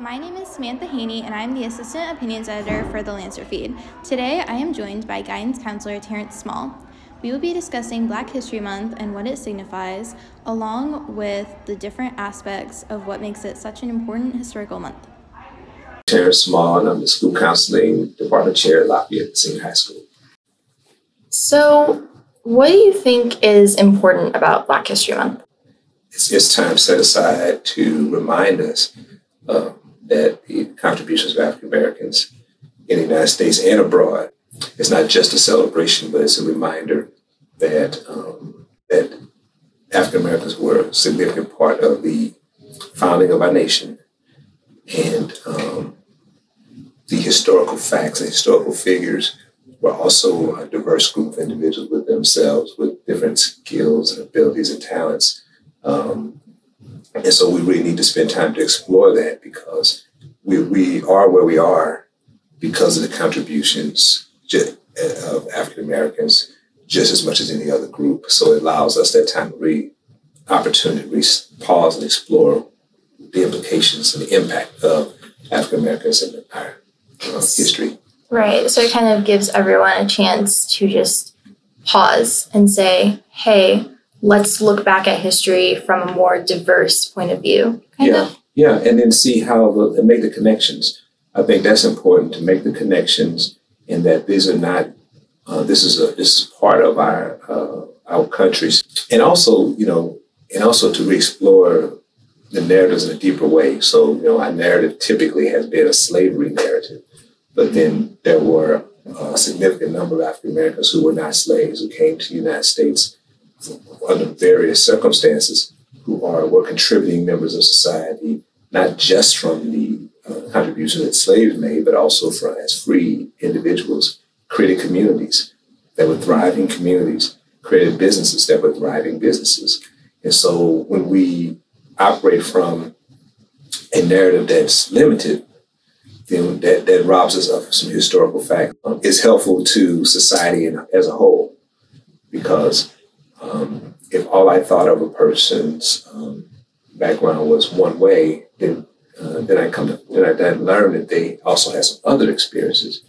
My name is Samantha Haney, and I'm the Assistant Opinions Editor for the Lancer Feed. Today, I am joined by Guidance Counselor Terrence Small. We will be discussing Black History Month and what it signifies, along with the different aspects of what makes it such an important historical month. Terrence Small, and I'm the School Counseling Department Chair at Lafayette Senior High School. So, what do you think is important about Black History Month? It's, it's time set aside to remind us uh, that the contributions of African Americans in the United States and abroad is not just a celebration, but it's a reminder that um, that African Americans were a significant part of the founding of our nation, and um, the historical facts and historical figures were also a diverse group of individuals with themselves, with different skills and abilities and talents. Um, and so we really need to spend time to explore that because we, we are where we are because of the contributions of African Americans just as much as any other group. So it allows us that time to read, opportunity to re- pause and explore the implications and the impact of African Americans in our uh, history. Right. So it kind of gives everyone a chance to just pause and say, hey, let's look back at history from a more diverse point of view. yeah. Of. Yeah. And then see how the, and make the connections. I think that's important to make the connections in that these are not, uh, this is a, this is part of our, uh, our countries. And also, you know, and also to re-explore the narratives in a deeper way. So, you know, our narrative typically has been a slavery narrative, but then there were a significant number of African Americans who were not slaves who came to the United States under various circumstances are were contributing members of society, not just from the uh, contribution that slaves made, but also from as free individuals, created communities that were thriving communities, created businesses that were thriving businesses. And so when we operate from a narrative that's limited, then that, that robs us of some historical fact. Um, it's helpful to society as a whole because um, if all I thought of a person's um, background was one way, then uh, then I come to then I then learn that they also have some other experiences.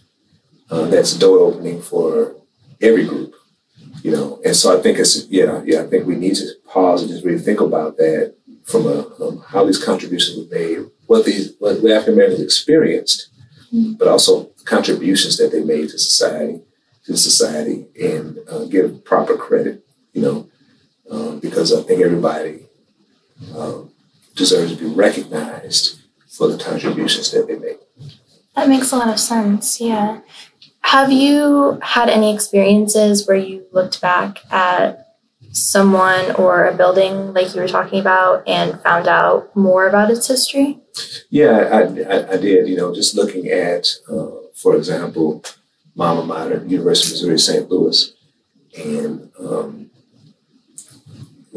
Uh, that's door opening for every group, you know. And so I think it's yeah yeah I think we need to pause and just really think about that from a um, how these contributions were made, what these what African Americans experienced, mm-hmm. but also contributions that they made to society to society and uh, give proper credit you know, um, because I think everybody um, deserves to be recognized for the contributions that they make. That makes a lot of sense. Yeah. Have you had any experiences where you looked back at someone or a building like you were talking about and found out more about its history? Yeah, I, I, I did. You know, just looking at, uh, for example, Mama Mater, University of Missouri St. Louis, and um,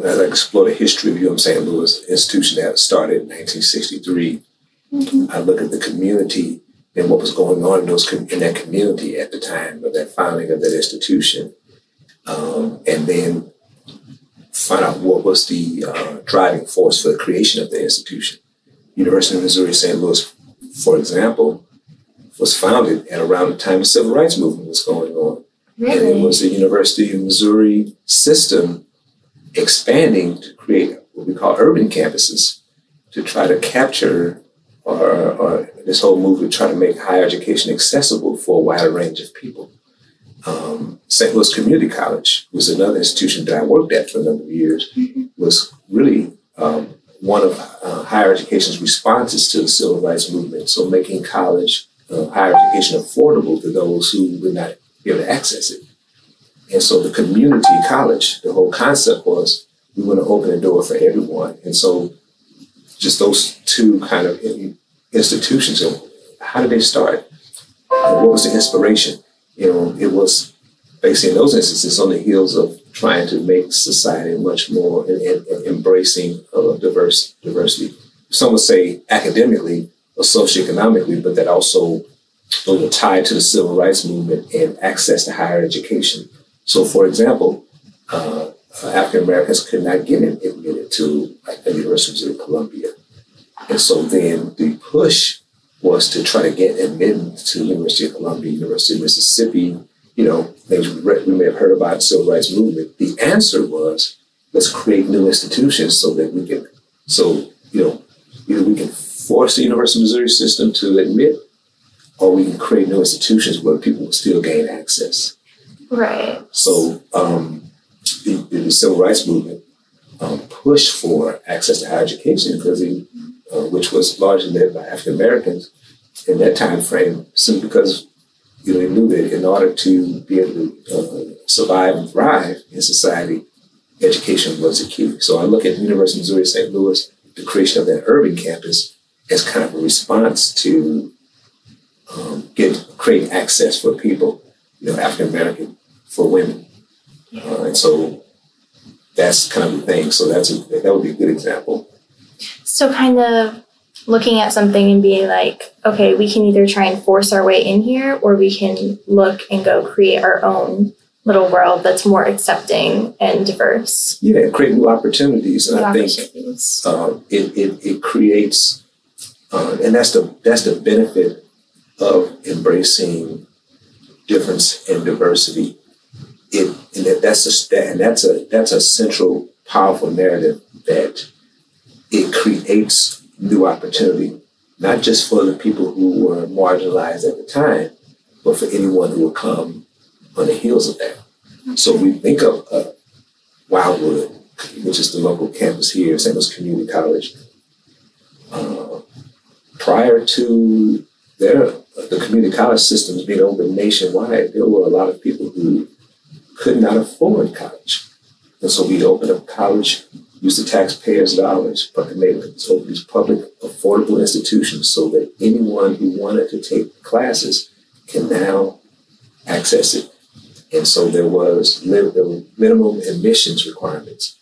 as I explore the history of UM St. Louis, institution that started in 1963, mm-hmm. I look at the community and what was going on in those in that community at the time of that founding of that institution, um, and then find out what was the uh, driving force for the creation of the institution. University of Missouri St. Louis, for example, was founded at around the time the civil rights movement was going on. Really? And it was the University of Missouri system expanding to create what we call urban campuses to try to capture or, or this whole movement try to make higher education accessible for a wider range of people. Um, St. Louis Community College was another institution that I worked at for a number of years, mm-hmm. was really um, one of uh, higher education's responses to the civil rights movement. So making college, uh, higher education affordable to those who would not be able to access it. And so the community college, the whole concept was we want to open the door for everyone. And so just those two kind of institutions, how did they start? what was the inspiration? You know, it was basically in those instances on the heels of trying to make society much more in, in, in embracing of diverse diversity. Some would say academically or socioeconomically, but that also are tied to the civil rights movement and access to higher education. So, for example, uh, African Americans could not get admitted to like the University of Columbia. And so then the push was to try to get admitted to University of Columbia, University of Mississippi, you know, things we, we may have heard about the civil rights movement. The answer was let's create new institutions so that we can, so, you know, either we can force the University of Missouri system to admit or we can create new institutions where people will still gain access. Right. So um, the, the, civil rights movement um, pushed for access to higher education because uh, which was largely led by African Americans in that time frame, simply because you know, they knew that in order to be able to uh, survive and thrive in society, education was key. So I look at the University of Missouri St. Louis, the creation of that urban campus, as kind of a response to um, get create access for people, you know, African American for women, uh, and so that's kind of the thing. So that's a, that would be a good example. So kind of looking at something and being like, okay, we can either try and force our way in here, or we can look and go create our own little world that's more accepting and diverse. Yeah, create new opportunities, and new I think uh, it, it it creates, uh, and that's the that's the benefit of embracing difference and diversity. It and that, that's a and that's a that's a central powerful narrative that it creates new opportunity, not just for the people who were marginalized at the time, but for anyone who will come on the heels of that. So we think of uh, Wildwood, which is the local campus here, St. Louis Community College. Uh, prior to their the community college systems being open nationwide, there were a lot of people who could not afford college. And so we'd open up college, use the taxpayers' dollars, but to make open these public affordable institutions so that anyone who wanted to take classes can now access it. And so there was minimum admissions requirements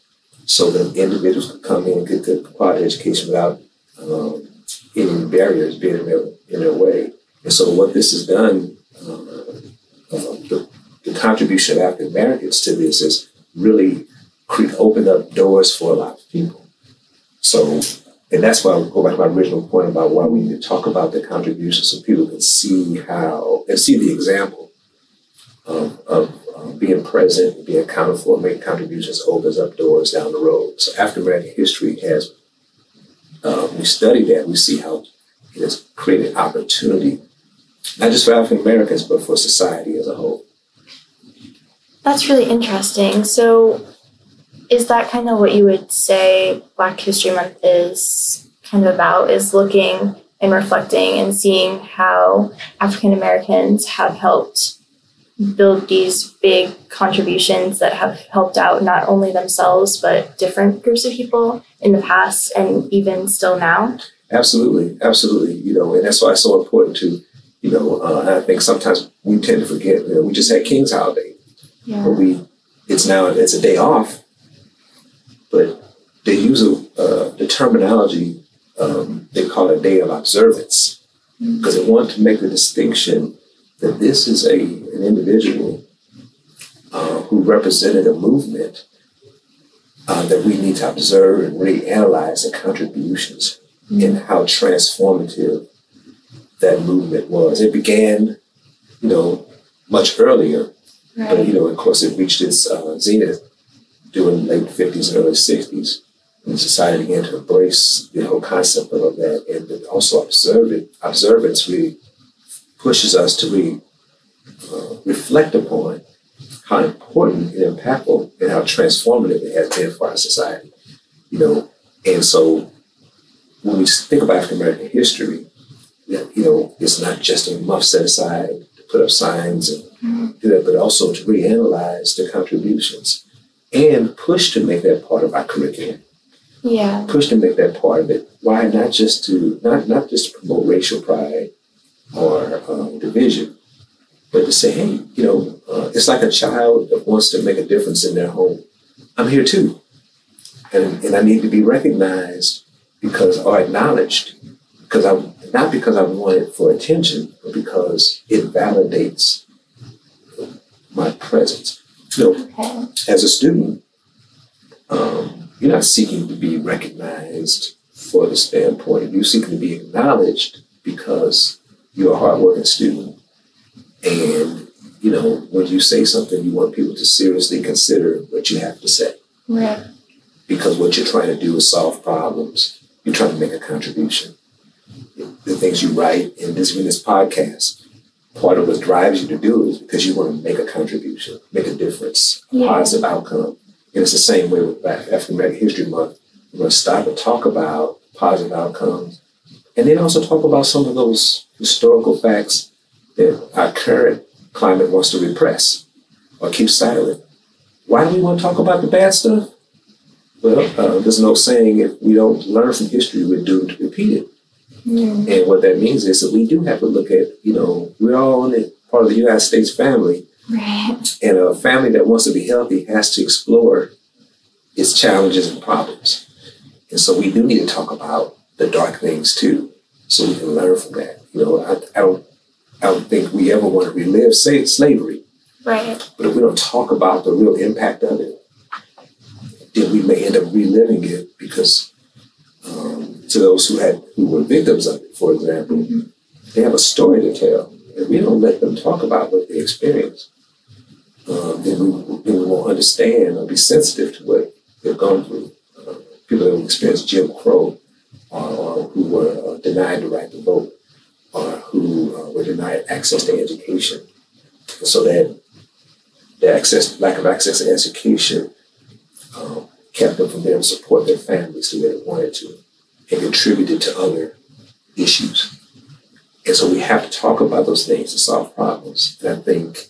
so that individuals could come in and get good quality education without um, any barriers being in their, in their way. And so what this has done, uh, uh, the, the, contribution of African Americans to this is really opened up doors for a lot of people. So, and that's why I go back to my original point about why we need to talk about the contribution so people can see how and see the example of, of being present, being accounted for, making contributions opens up doors down the road. So African American history has, uh, we study that, we see how it has created opportunity not just for African Americans, but for society as a whole. That's really interesting. So, is that kind of what you would say Black History Month is kind of about? Is looking and reflecting and seeing how African Americans have helped build these big contributions that have helped out not only themselves but different groups of people in the past and even still now? Absolutely, absolutely. You know, and that's why it's so important to you know, uh, I think sometimes we tend to forget. You know, we just had King's Holiday, yeah. but we it's now it's a day off, but they use a, uh, the terminology um, they call it a day of observance because mm-hmm. they want to make the distinction that this is a an individual uh, who represented a movement uh, that we need to observe and reanalyze the contributions mm-hmm. and how transformative that movement was. It began, you know, much earlier, right. but you know, of course, it reached its uh, zenith during late fifties early sixties. And society began to embrace the whole concept of that, and also observe it. Observance really pushes us to really uh, reflect upon how important and impactful and how transformative it has been for our society. You know, and so when we think about African American history, that, you know, it's not just a month set aside to put up signs and mm-hmm. do that, but also to reanalyze the contributions and push to make that part of our curriculum. Yeah. Push to make that part of it. Why not just to not not just to promote racial pride or um, division, but to say, hey, you know, uh, it's like a child that wants to make a difference in their home. I'm here too, and and I need to be recognized because or acknowledged because I not because I want it for attention, but because it validates my presence. You know, okay. as a student, um, you're not seeking to be recognized for the standpoint of you seeking to be acknowledged because you're a hardworking student. And, you know, when you say something, you want people to seriously consider what you have to say. Right. Because what you're trying to do is solve problems. You're trying to make a contribution. The things you write in this, in this podcast, part of what drives you to do is because you want to make a contribution, make a difference, a Yeah. positive outcome. And it's the same way with Black African American History Month. We're going to stop and talk about positive outcomes, and then also talk about some of those historical facts that our current climate wants to repress or keep silent. Why do we want to talk about the bad stuff? Well, uh, there's no saying if we don't learn from history, we're doomed to repeat it. Mm. And what that means is that we do have to look at, you know, we're all in the, part of the United States family, Right. and a family that wants to be healthy has to explore its challenges and problems. And so we do need to talk about the dark things too, so we can learn from that. You know, I, I don't, I don't think we ever want to relive say, slavery, Right. but if we don't talk about the real impact of it, then we may end up reliving it because um, to those who had who were victims of it, for example, they have a story to tell. If we don't let them talk about what they experienced, um, then, we, then we won't understand or be sensitive to what they've gone through. Uh, people that experienced Jim Crow, or, who were uh, denied the right to vote, or who uh, were denied access to education. And so that the access, lack of access to education um, kept them from being able to support their families the way they wanted to and contributed to other issues. And so we have to talk about those things to solve problems. And I think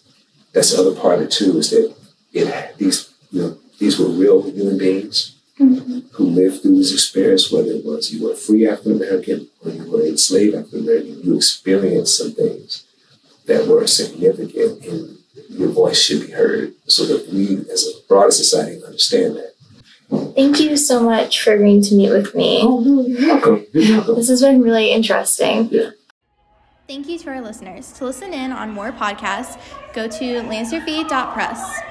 that's the other part of it too, is that it these you know these were real human beings Mhm. who lived through this experience, whether it was you were a free African American or you were a slave African American, you experienced some things that were significant and your voice should be heard so that we as a broader society understand that. Thank you so much for agreeing to meet with me. Oh no, you're welcome. You're welcome. This has been really interesting. Thank you to our listeners. To listen in on more podcasts, go to lancerfeed.press.